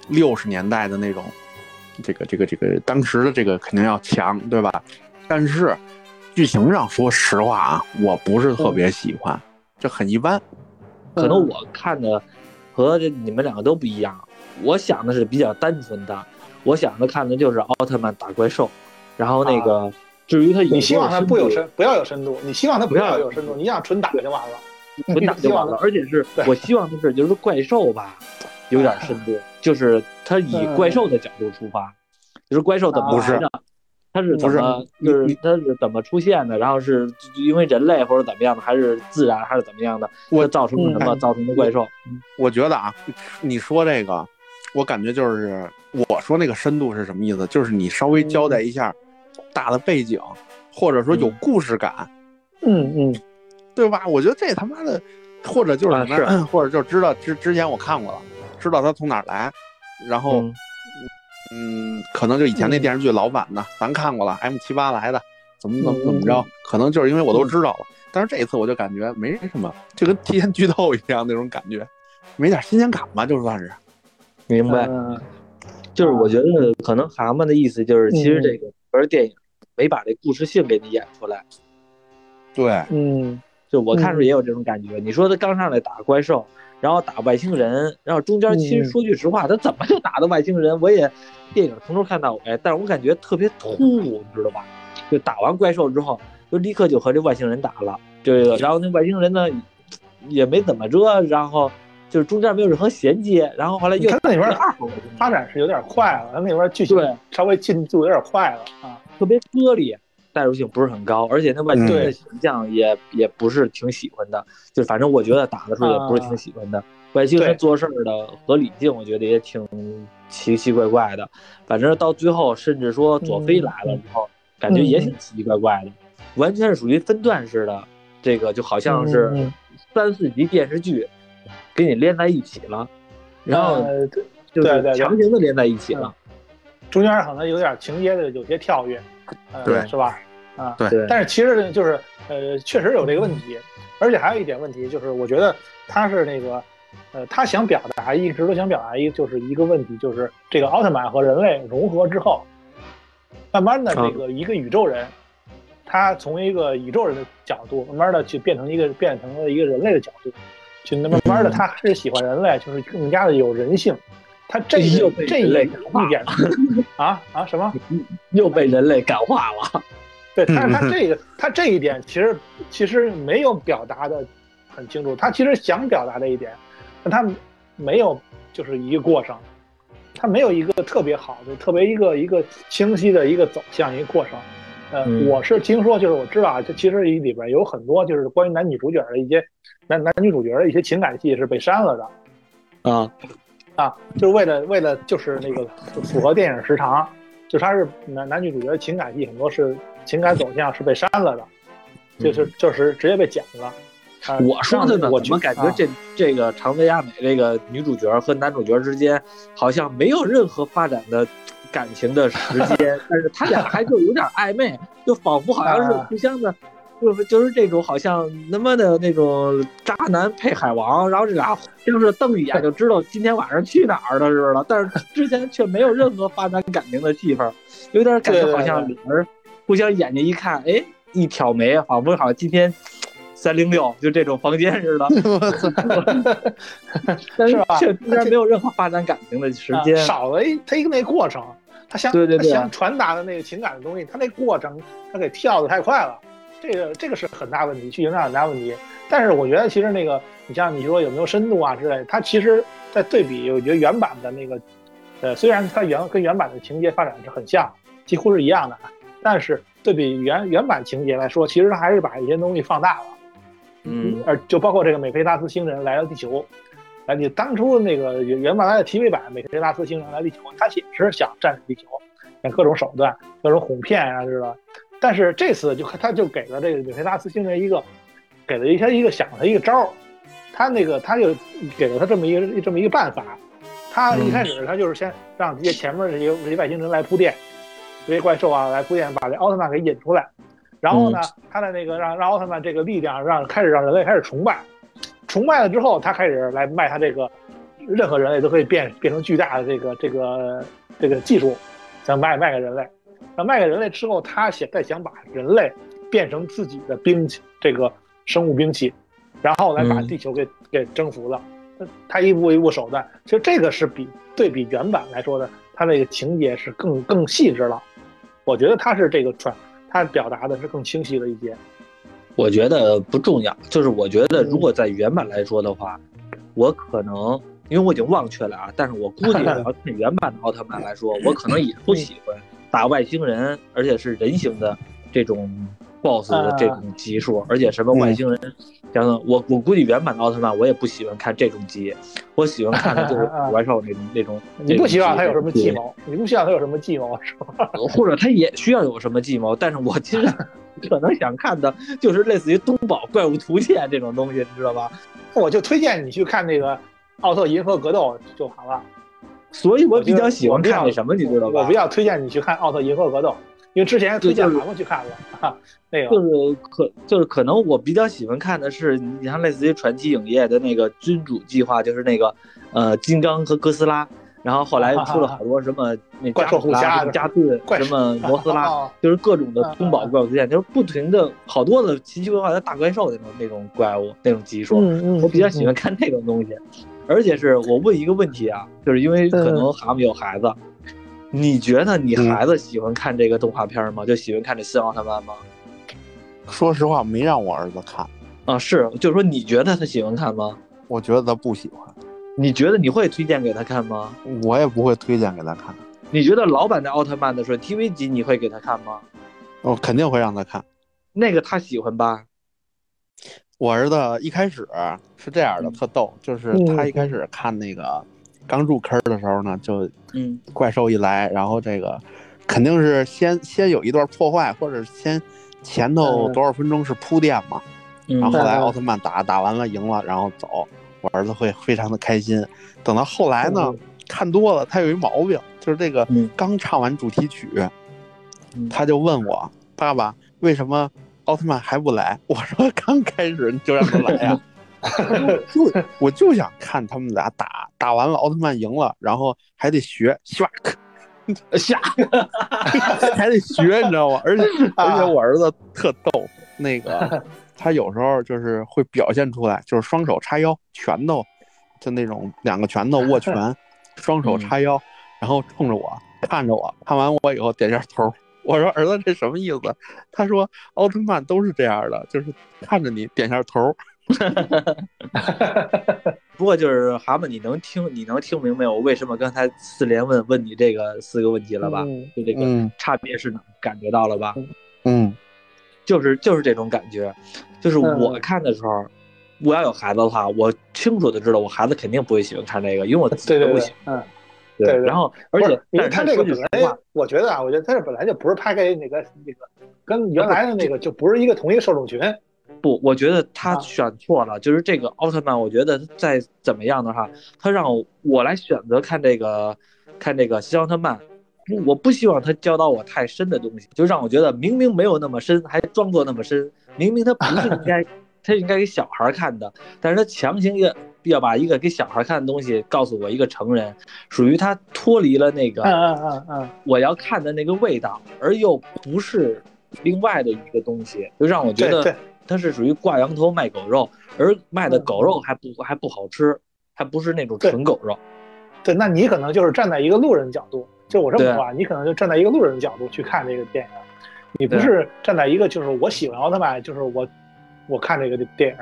六十年代的那种，这个这个这个当时的这个肯定要强，对吧？但是剧情上，说实话啊，我不是特别喜欢，这很一般。可能我看的和你们两个都不一样。我想的是比较单纯的，我想的看的就是奥特曼打怪兽。然后那个至于他，你希望他不有深，不要有深度，你希望他不要有深度，你想纯打就完了。纯打就完了，而且是我希望的是，就是怪兽吧，有点深度，就是他以怪兽的角度出发，就是怪兽怎么来的，他是怎么，就是他是怎么出现的，然后是因为人类或者怎么样的，还是自然还是怎么样的，我造成什么造成的怪兽？我觉得啊，你说这个，我感觉就是我说那个深度是什么意思？就是你稍微交代一下大的背景，或者说有故事感。嗯嗯。对吧？我觉得这他妈的，或者就是什么，*clears throat* 或者就知道之之前我看过了，知道他从哪儿来，然后，嗯，可能就以前那电视剧老版的，咱看过了，M 七八来的，怎么怎么怎么着，可能就是因为我都知道了。但是这一次我就感觉没什么，就跟提前剧透一样那种感觉，没点新鲜感吧，就算是。明白。就是我觉得可能蛤蟆的意思就是，其实这个不是电影没把这故事性给你演出来。对，嗯，就我看着也有这种感觉。你说他刚上来打怪兽，然后打外星人，然后中间其实说句实话，他怎么就打的外星人？我也电影从头看到尾，但是我感觉特别突兀，你知道吧？就打完怪兽之后，就立刻就和这外星人打了，这个，然后那外星人呢也没怎么着，然后就是中间没有任何衔接，然后后来又他那边发展是有点快了，他那边剧情稍微进度有点快了啊，特别割裂。代入性不是很高，而且那外星人的形象也也不是挺喜欢的，就反正我觉得打的时候也不是挺喜欢的。外星人做事儿的合理性，我觉得也挺奇奇怪怪的。反正到最后，甚至说佐菲来了之后，感觉也挺奇奇怪怪的，完全是属于分段式的，这个就好像是三四集电视剧给你连在一起了，然后就是强行的连在一起了，中间可能有点情节的有些跳跃。对，是吧？啊，对。但是其实就是，呃，确实有这个问题，而且还有一点问题就是，我觉得他是那个，呃，他想表达一直都想表达一就是一个问题，就是这个奥特曼和人类融合之后，慢慢的这个一个宇宙人，他从一个宇宙人的角度，慢慢的去变成一个变成了一个人类的角度，就那慢慢的他还是喜欢人类，就是更加的有人性。他这又这一类一点 *laughs* 啊啊什么 *laughs* 又被人类感化了？*laughs* 对，但是他这个他这一点其实其实没有表达的很清楚。他其实想表达的一点，但他没有就是一个过程，他没有一个特别好的、特别一个一个清晰的一个走向一个过程。呃，我是听说，就是我知道啊，这其实里边有很多就是关于男女主角的一些男男女主角的一些情感戏是被删了的啊。啊，就是为了为了就是那个符合电影时长，就他是男男女主角情感戏很多是情感走向是被删了的，就是就是直接被剪了。我说的呢，我怎么感觉这这个长泽雅美这个女主角和男主角之间好像没有任何发展的感情的时间，*laughs* 但是他俩还就有点暧昧，就仿佛好像是互相的。就是就是这种好像他妈的那种渣男配海王，然后这俩就是瞪一眼就知道今天晚上去哪儿的似的，但是之前却没有任何发展感情的戏份，有点感觉好像俩人互相眼睛一看，哎，一挑眉，仿佛好像今天三零六就这种房间似的，*laughs* 但是却中间没有任何发展感情的时间，少了一他一个那过程，他想对对对想传达的那个情感的东西，他那过程他给跳的太快了。这个这个是很大问题，剧情上很大问题。但是我觉得其实那个，你像你说有没有深度啊之类，它其实，在对比我觉得原版的那个，呃，虽然它原跟原版的情节发展是很像，几乎是一样的，但是对比原原版情节来说，其实它还是把一些东西放大了。嗯，而就包括这个美菲拉斯星人来到地球，哎，你当初那个原原版的 TV 版美菲拉斯星人来地球，他也是想占领地球，用各种手段，各种哄骗啊，知道吧？但是这次就他就给了这个米菲拉斯星人一个，给了一他一个想了一个招儿，他那个他就给了他这么一个这么一个办法，他一开始他就是先让这些前面这些这些外星人来铺垫，这些怪兽啊来铺垫，把这奥特曼给引出来，然后呢，他的那个让让奥特曼这个力量让开始让人类开始崇拜，崇拜了之后，他开始来卖他这个任何人类都可以变变成巨大的这个这个这个技术，想卖卖给人类。那卖给人类之后，他想再想把人类变成自己的兵器，这个生物兵器，然后来把地球给给征服了。他一步一步手段，其实这个是比对比原版来说的，他那个情节是更更细致了。我觉得他是这个传，他表达的是更清晰了一些。我觉得不重要，就是我觉得如果在原版来说的话，我可能因为我已经忘却了啊，但是我估计要 *laughs* 看原版的奥特曼来说，我可能也不喜欢。打外星人，而且是人形的这种 BOSS 的这种级数，而且什么外星人，等等我我估计原版的奥特曼我也不喜欢看这种级，我喜欢看的就是怪兽那种那种。*laughs* 你不希望他有什么计谋？你不希望他有什么计谋是吧？*laughs* 或者他也需要有什么计谋？但是我其实 *laughs* 可能想看的就是类似于东宝怪物图鉴这种东西，你知道吧？我就推荐你去看那个奥特银河格斗就好了。所以我比较喜欢看那什么，你知道吧？我比较推荐你去看《奥特银河格斗》，因为之前推荐咱们去看了，那个就是可就是可能我比较喜欢看的是，你像类似于传奇影业的那个君主计划，就是那个呃金刚和哥斯拉，然后后来出了好多什么那怪兽护加加顿什么摩斯拉，*laughs* 就是各种的通宝怪物出现，就是不停的好多的奇奇怪怪的大怪兽那种那种怪物那种集数，我比较喜欢看那种东西。而且是我问一个问题啊，就是因为可能蛤蟆有孩子，你觉得你孩子喜欢看这个动画片吗？就喜欢看这新奥特曼吗？说实话，没让我儿子看啊。是，就是说你觉得他喜欢看吗？我觉得他不喜欢。你觉得你会推荐给他看吗？我也不会推荐给他看。你觉得老版的奥特曼的时候，TV 级你会给他看吗？哦肯定会让他看。那个他喜欢吧？我儿子一开始是这样的，特逗，就是他一开始看那个刚入坑的时候呢，就嗯，怪兽一来，然后这个肯定是先先有一段破坏，或者先前头多少分钟是铺垫嘛，然后后来奥特曼打打完了赢了，然后走。我儿子会非常的开心，等到后来呢，看多了，他有一毛病，就是这个刚唱完主题曲，他就问我爸爸为什么奥特曼还不来？我说 *laughs* 刚开始你就让他来呀，*laughs* 就我就想看他们俩打，打完了奥特曼赢了，然后还得学 shark，下，还得学，你知道吗？而且 *laughs* 而且我儿子特逗，那个。他有时候就是会表现出来，就是双手叉腰，拳头就那种两个拳头握拳，双手叉腰，然后冲着我看着我，看完我以后点下头。我说儿子这什么意思？他说奥特曼都是这样的，就是看着你点下头。*laughs* 不过就是蛤蟆，你能听你能听明白我为什么刚才四连问问你这个四个问题了吧？就这个差别是能？感觉到了吧？嗯。就是就是这种感觉，就是我看的时候，我要有孩子的话，我清楚的知道我孩子肯定不会喜欢看这个，因为我自己不喜欢。嗯，对。然后，而且，因为他这个本来，我觉得啊，我觉得他这本来就不是拍给那个那个，跟原来的那个就不是一个同一个受众群。不，我觉得他选错了。就是这个奥特曼，我觉得再怎么样的话，他让我来选择看这个看这个新奥特曼。我不希望他教导我太深的东西，就让我觉得明明没有那么深，还装作那么深。明明他不是应该，*laughs* 他应该给小孩看的，但是他强行要要把一个给小孩看的东西告诉我一个成人，属于他脱离了那个嗯嗯嗯嗯。我要看的那个味道，而又不是另外的一个东西，就让我觉得他是属于挂羊头卖狗肉，而卖的狗肉还不还不好吃，还不是那种纯狗肉。对，那你可能就是站在一个路人角度。就我这么说啊，你可能就站在一个路人角度去看这个电影，你不是站在一个就是我喜欢奥特曼，就是我我看这个电影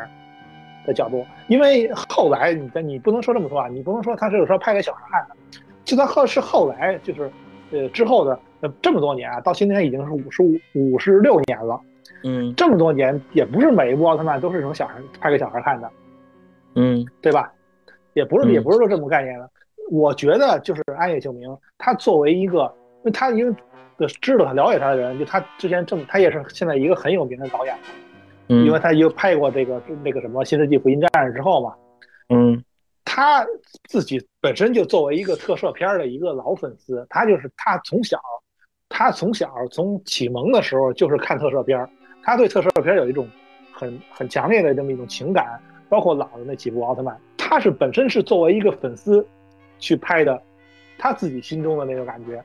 的角度。因为后来你你不能说这么说啊，你不能说他是说拍给小孩看的，就算后是后来就是呃之后的呃这么多年啊，到今天已经是五十五五十六年了，嗯，这么多年也不是每一部奥特曼都是从小孩拍给小孩看的，嗯，对吧？也不是也不是说这么概念的。我觉得就是安野秀明，他作为一个，因为他因为知道他了解他的人，就他之前这么他也是现在一个很有名的导演，嗯，因为他又拍过这个那个什么《新世纪福音战士》之后嘛，嗯，他自己本身就作为一个特摄片的一个老粉丝，他就是他从小，他从小从启蒙的时候就是看特摄片，他对特摄片有一种很很强烈的这么一种情感，包括老的那几部奥特曼，他是本身是作为一个粉丝。去拍的，他自己心中的那个感觉，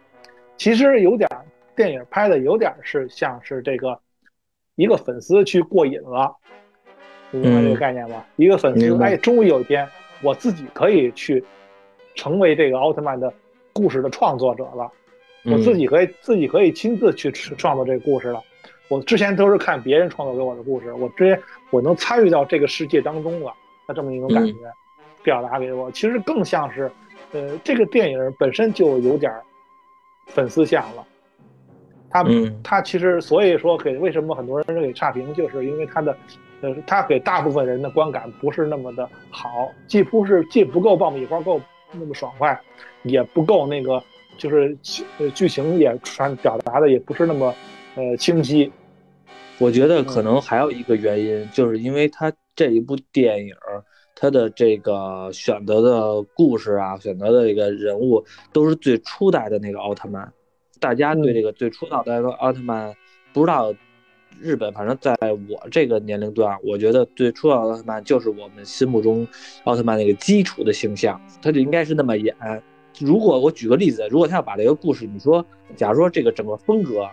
其实有点电影拍的有点是像是这个一个粉丝去过瘾了，你明白这个概念吗？一个粉丝哎，终于有一天我自己可以去成为这个奥特曼的故事的创作者了，我自己可以自己可以亲自去创作这个故事了。我之前都是看别人创作给我的故事，我之前我能参与到这个世界当中了，那这么一种感觉表达给我，其实更像是。呃，这个电影本身就有点粉丝向了，他他其实所以说给为什么很多人给差评，就是因为他的呃，他给大部分人的观感不是那么的好，既不是既不够爆米花够那么爽快，也不够那个就是呃剧情也传表达的也不是那么呃清晰。我觉得可能还有一个原因，就是因为他这一部电影。他的这个选择的故事啊，选择的这个人物都是最初代的那个奥特曼。大家对这个最初代的奥特曼，不知道日本，反正在我这个年龄段，我觉得最初的奥特曼就是我们心目中奥特曼那个基础的形象，他就应该是那么演，如果我举个例子，如果他要把这个故事，你说，假如说这个整个风格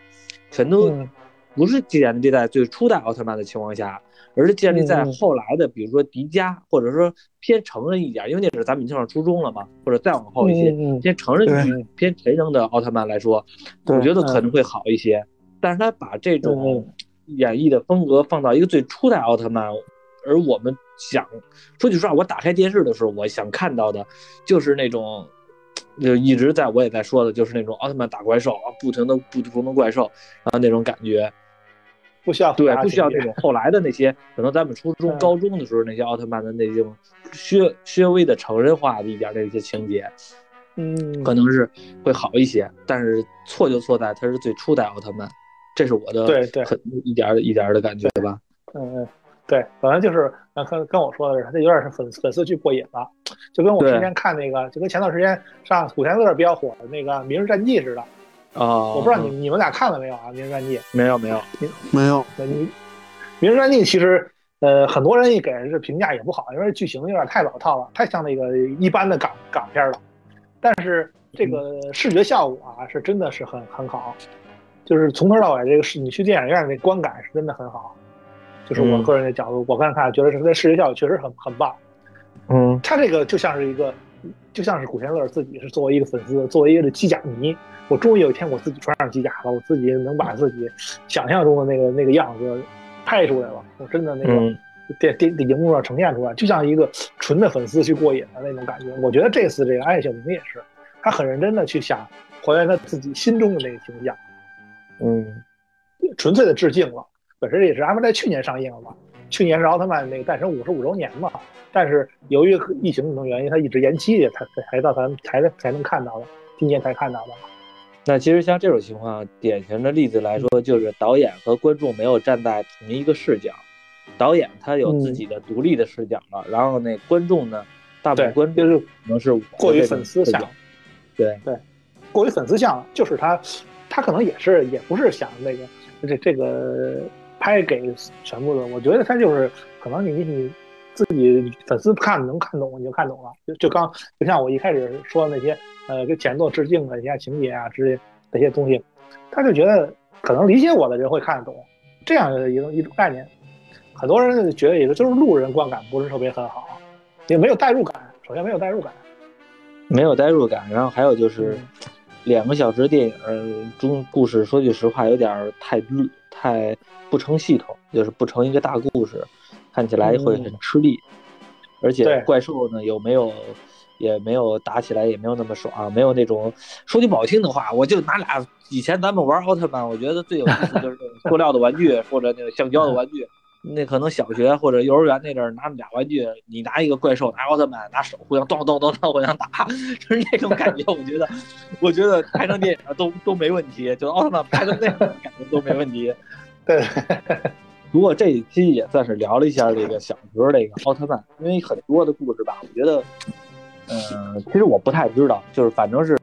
全都嗯。不是建立在最初代奥特曼的情况下，而是建立在嗯后来的，比如说迪迦，或者说偏成人一点，因为那时候咱们已经上初中了嘛，或者再往后一些，偏成人对一点、偏成人的奥特曼来说，我觉得可能会好一些。但是他把这嗯种演绎的风格放到一个最初代奥特曼，而我们想说句实话，我打开电视的时候，我想看到的就是那种。就一直在我也在说的，就是那种奥特曼打怪兽啊，不停的不同的怪兽，然后那种感觉，不需要对，不需要这那种后来的那些，可能咱们初中、嗯高中的时候那些奥特曼的那种略略微的成人化的一点的一些情节，嗯，可能是会好一些。但是错就错在它是最初代奥特曼，这是我的对对很一点儿一点儿的感觉吧。嗯嗯，对，反正就是呃跟跟我说的是，他有点是粉粉丝剧过瘾了，就跟我对之前看那个，就跟前段时间上古天乐比较火的那个《明日战记》似的。哦，我不知道你你们俩看了没有啊，《明日战记》。没有没有，没有，那你《明日战记》其实呃很多人一给人这评价也不好，因为剧情有点太老套了，太像那个一般的港港片了。但是这个视觉效果啊，是真的是很很好，就是从头到尾这个是你去电影院那观感是真的很好。就是我嗯个人的角度，我刚才看觉得是这视觉效果确实很很棒。嗯它这个就像是一个，就像是古天乐自己是作为一个粉丝，作为一个机甲迷，我终于有一天我自己穿上机甲了，我自己能把自己想象中的那个那个样子拍出来了，我真的那个嗯电电荧幕上呈现出来，就像一个纯的粉丝去过瘾的那种感觉。我觉得这次这个安野秀明也是，他很认真的去想还原他自己心中的那个形象，嗯纯粹的致敬了。本身也是安排在去年上映了嘛，去年是奥特曼那个诞生五十五周年嘛，但是由于疫情等原因，它一直延期，才才才到咱们才才能看到的，今年才看到的。那其实像这种情况，典型的例子来说，就是导演和观众没有站在同一个视角，导演他有自己的独立的视角了，然后那观众呢，大部分，观众就是可能是过于粉丝向对，对，过于粉丝向，就是他，他可能也是也不是想那个这这个拍给全部的，我觉得他就是可能你你自己粉丝看能看懂你就看懂了，就就刚就像我一开始说的那些呃跟前作致敬的一些情节啊之类这些东西，他就觉得可能理解我的人会看得懂，这样的一种一种概念。很多人觉得也就就是路人观感不是特别很好，也没有代入感，首先没有代入感。没有代入感，然后还有就是嗯两个小时电影中故事，说句实话有点太乱太不成系统，就是不成一个大故事，看起来会很吃力，而且怪兽呢有没有？也没有打起来，也没有那么爽，没有那种说句不好听的话，我就拿俩以前咱们玩奥特曼，我觉得最有意思就是塑料的玩具或者那个橡胶的玩具。那可能小学或者幼儿园那阵儿拿俩玩具，你拿一个怪兽，拿奥特曼，拿手互相咚咚咚咚互相打，*laughs* 就是那种感觉。我觉得，我觉得拍成电影都都没问题，就奥特曼拍成那种感觉都没问题。*laughs* 对，不过这一期也算是聊了一下这个小时候这个奥特曼，因为很多的故事吧，我觉得，嗯、其实我不太知道，就是反正是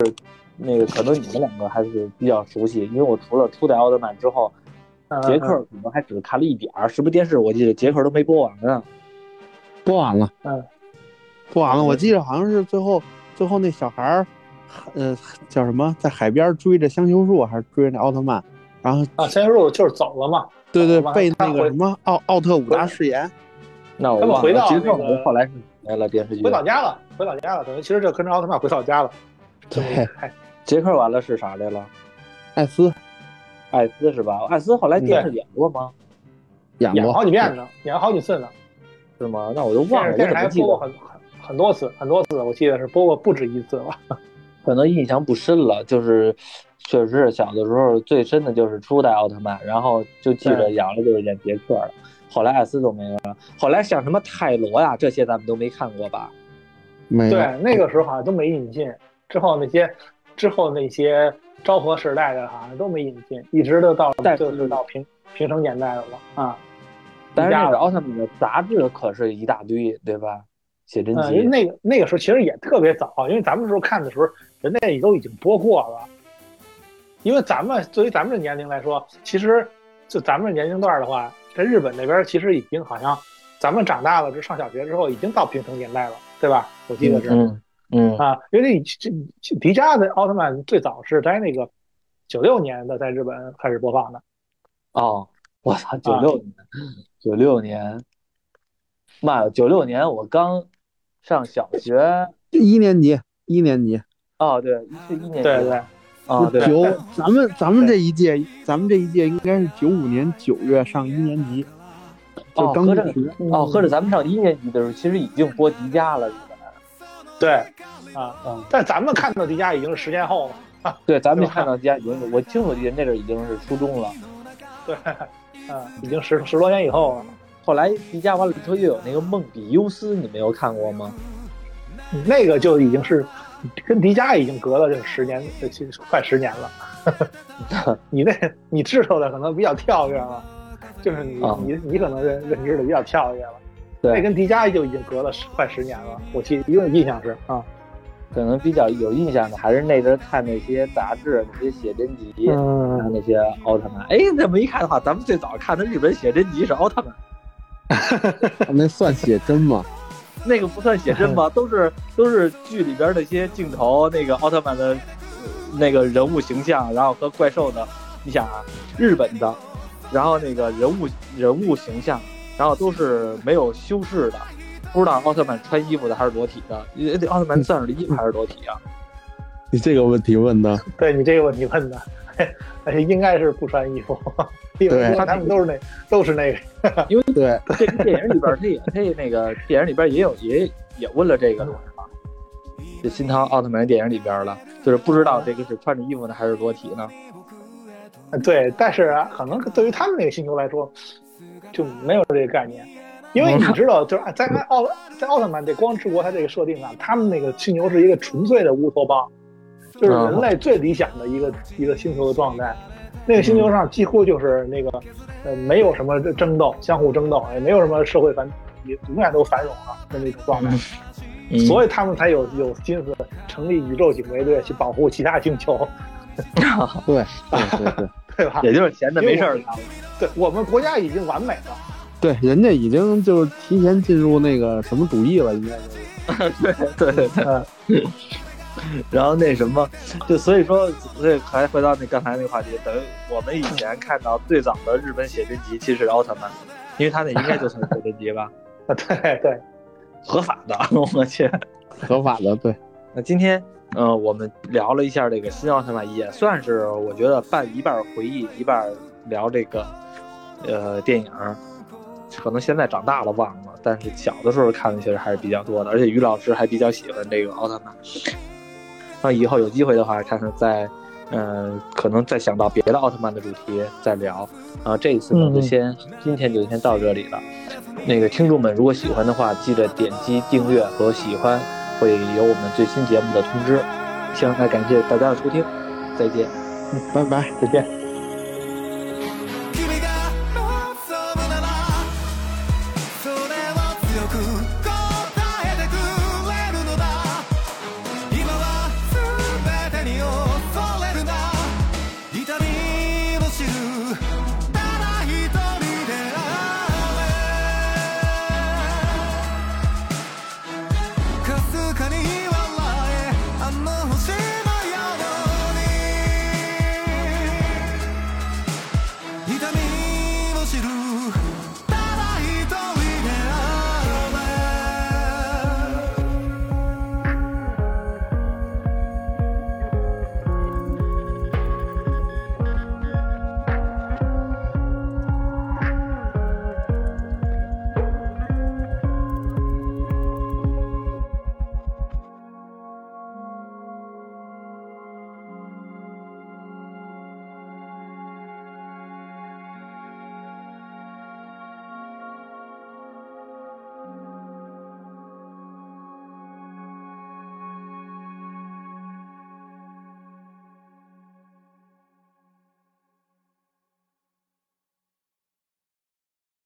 那个可能你们两个还是比较熟悉，因为我除了初代奥特曼之后，嗯杰克可能还只看了一点儿，是不是电视？我记得杰克都没播完呢。播完了，嗯，播完了。我记得好像是最后最后那小孩儿，呃，叫什么，在海边追着香丘树还是追着那奥特曼，然后啊，三星路就是走了嘛，对对被那个什么奥奥特五大誓言，那我忘了，他们回到杰克那个后来是来了电视剧回，老家了，回老家了，等于其实就跟着奥特曼回老家了。对杰克完了是啥来了？艾斯艾斯是吧？艾斯后来电视演过吗？演演过好几遍呢，演了好几次呢。是吗？那我都忘了，我电视台怎么记得？播过很很很多次，很多次，我记得是播过不止一次了。*laughs* 可能印象不深了，就是确实是小的时候最深的就是初代奥特曼，然后就记着对养了就是演杰克了，后来艾斯都没了，后来像什么泰罗呀这些咱们都没看过吧？没对，那个时候好像都没引进，之后那些之后那些昭和时代的好像都没引进，一直都到但是就是到平平成年代的了啊。但是那个奥特曼的杂志可是一大堆，对吧？写真嗯，因为集，那个那个时候其实也特别早，因为咱们时候看的时候，人家也都已经播过了。因为咱们作为咱们这年龄来说，其实就咱们这年龄段的话，在日本那边其实已经好像咱们长大了，就上小学之后已经到平成年代了，对吧？我记得是，嗯，嗯啊，因为这这迪迦的奥特曼最早是在那个九六年的在日本开始播放的。哦，我操，九六年，九六年，妈呀，九六年我刚上小学，一年级，一年级。哦，对，是一年级。对对。啊，对。九，咱们咱们这一届，咱们这一届应该是九五年九月上一年级。哦，合着哦，合着咱们上一年级的时候，其实已经播迪迦了。对，啊，嗯，但咱们看到迪迦已经是十年后了。对，咱们看到迪迦已经，我清楚记得那阵已经是初中了。对，啊，已经十十多年以后了。后来迪迦完了之后，又有那个梦比优斯，你没有看过吗？那个就已经是跟迪迦已经隔了这十年，快十年了。*laughs* 你那，你知道的可能比较跳跃了。就是你你你可能认认知的比较跳跃了，对，那跟迪迦就已经隔了十快十年了。我记因为印象是啊，可能比较有印象的还是那阵看那些杂志、那些写真集，看那些奥特曼。哎，这么一看的话，咱们最早看的日本写真集是奥特曼，*laughs* 那算写真吗？那个不算写真吧？*laughs* 都是都是剧里边那些镜头，那个奥特曼的那个人物形象，然后和怪兽的，你想啊，日本的。然后那个人物人物形象，然后都是没有修饰的，不知道奥特曼穿衣服的还是裸体的？你奥特曼自上的衣服还是裸体啊？*laughs* *laughs* 你这个问题问的，对你这个问题问的，应该是不穿衣服，因为他们都是那都是那个，因为对这个电影里边他也他那个电影里边也有也也问了这个东西嘛，这新唐奥特曼电影里边了，就是不知道这个是穿着衣服呢还是裸体呢？对，但是可能对于他们那个星球来说，就没有这个概念，因为你知道，就是在奥在奥特曼这光之国，它这个设定啊，他们那个星球是一个纯粹的乌托邦，就是人类最理想的一个一个星球的状态。那个星球上几乎就是那个呃，没有什么争斗，相互争斗，也没有什么社会繁，也永远都繁荣了的那种状态，所以他们才有有心思成立宇宙警卫队去保护其他星球。对对对对。对吧？也就是闲的没事儿。对我们国家已经完美了。对，人家已经就是提前进入那个什么主义了，应该就是。*laughs* 对对对对。然后那什么，就所以说，所以还回到那刚才那个话题，等于我们以前看到最早的日本写真集其实是奥特曼，因为他那应该就算写真集吧？*laughs* 啊，对对，合法的，我去，合法的，对。那今天。嗯，我们聊了一下这个新奥特曼，也算是我觉得半一半回忆，一半聊这个呃电影。可能现在长大了忘了，但是小的时候看的其实还是比较多的。而且于老师还比较喜欢这个奥特曼。那以后有机会的话，看看再嗯，可能再想到别的奥特曼的主题再聊。啊，这一次呢就先今天就先到这里了。那个听众们如果喜欢的话，记得点击订阅和喜欢。会有我们最新节目的通知，行，那感谢大家的收听，再见，嗯拜拜，再见。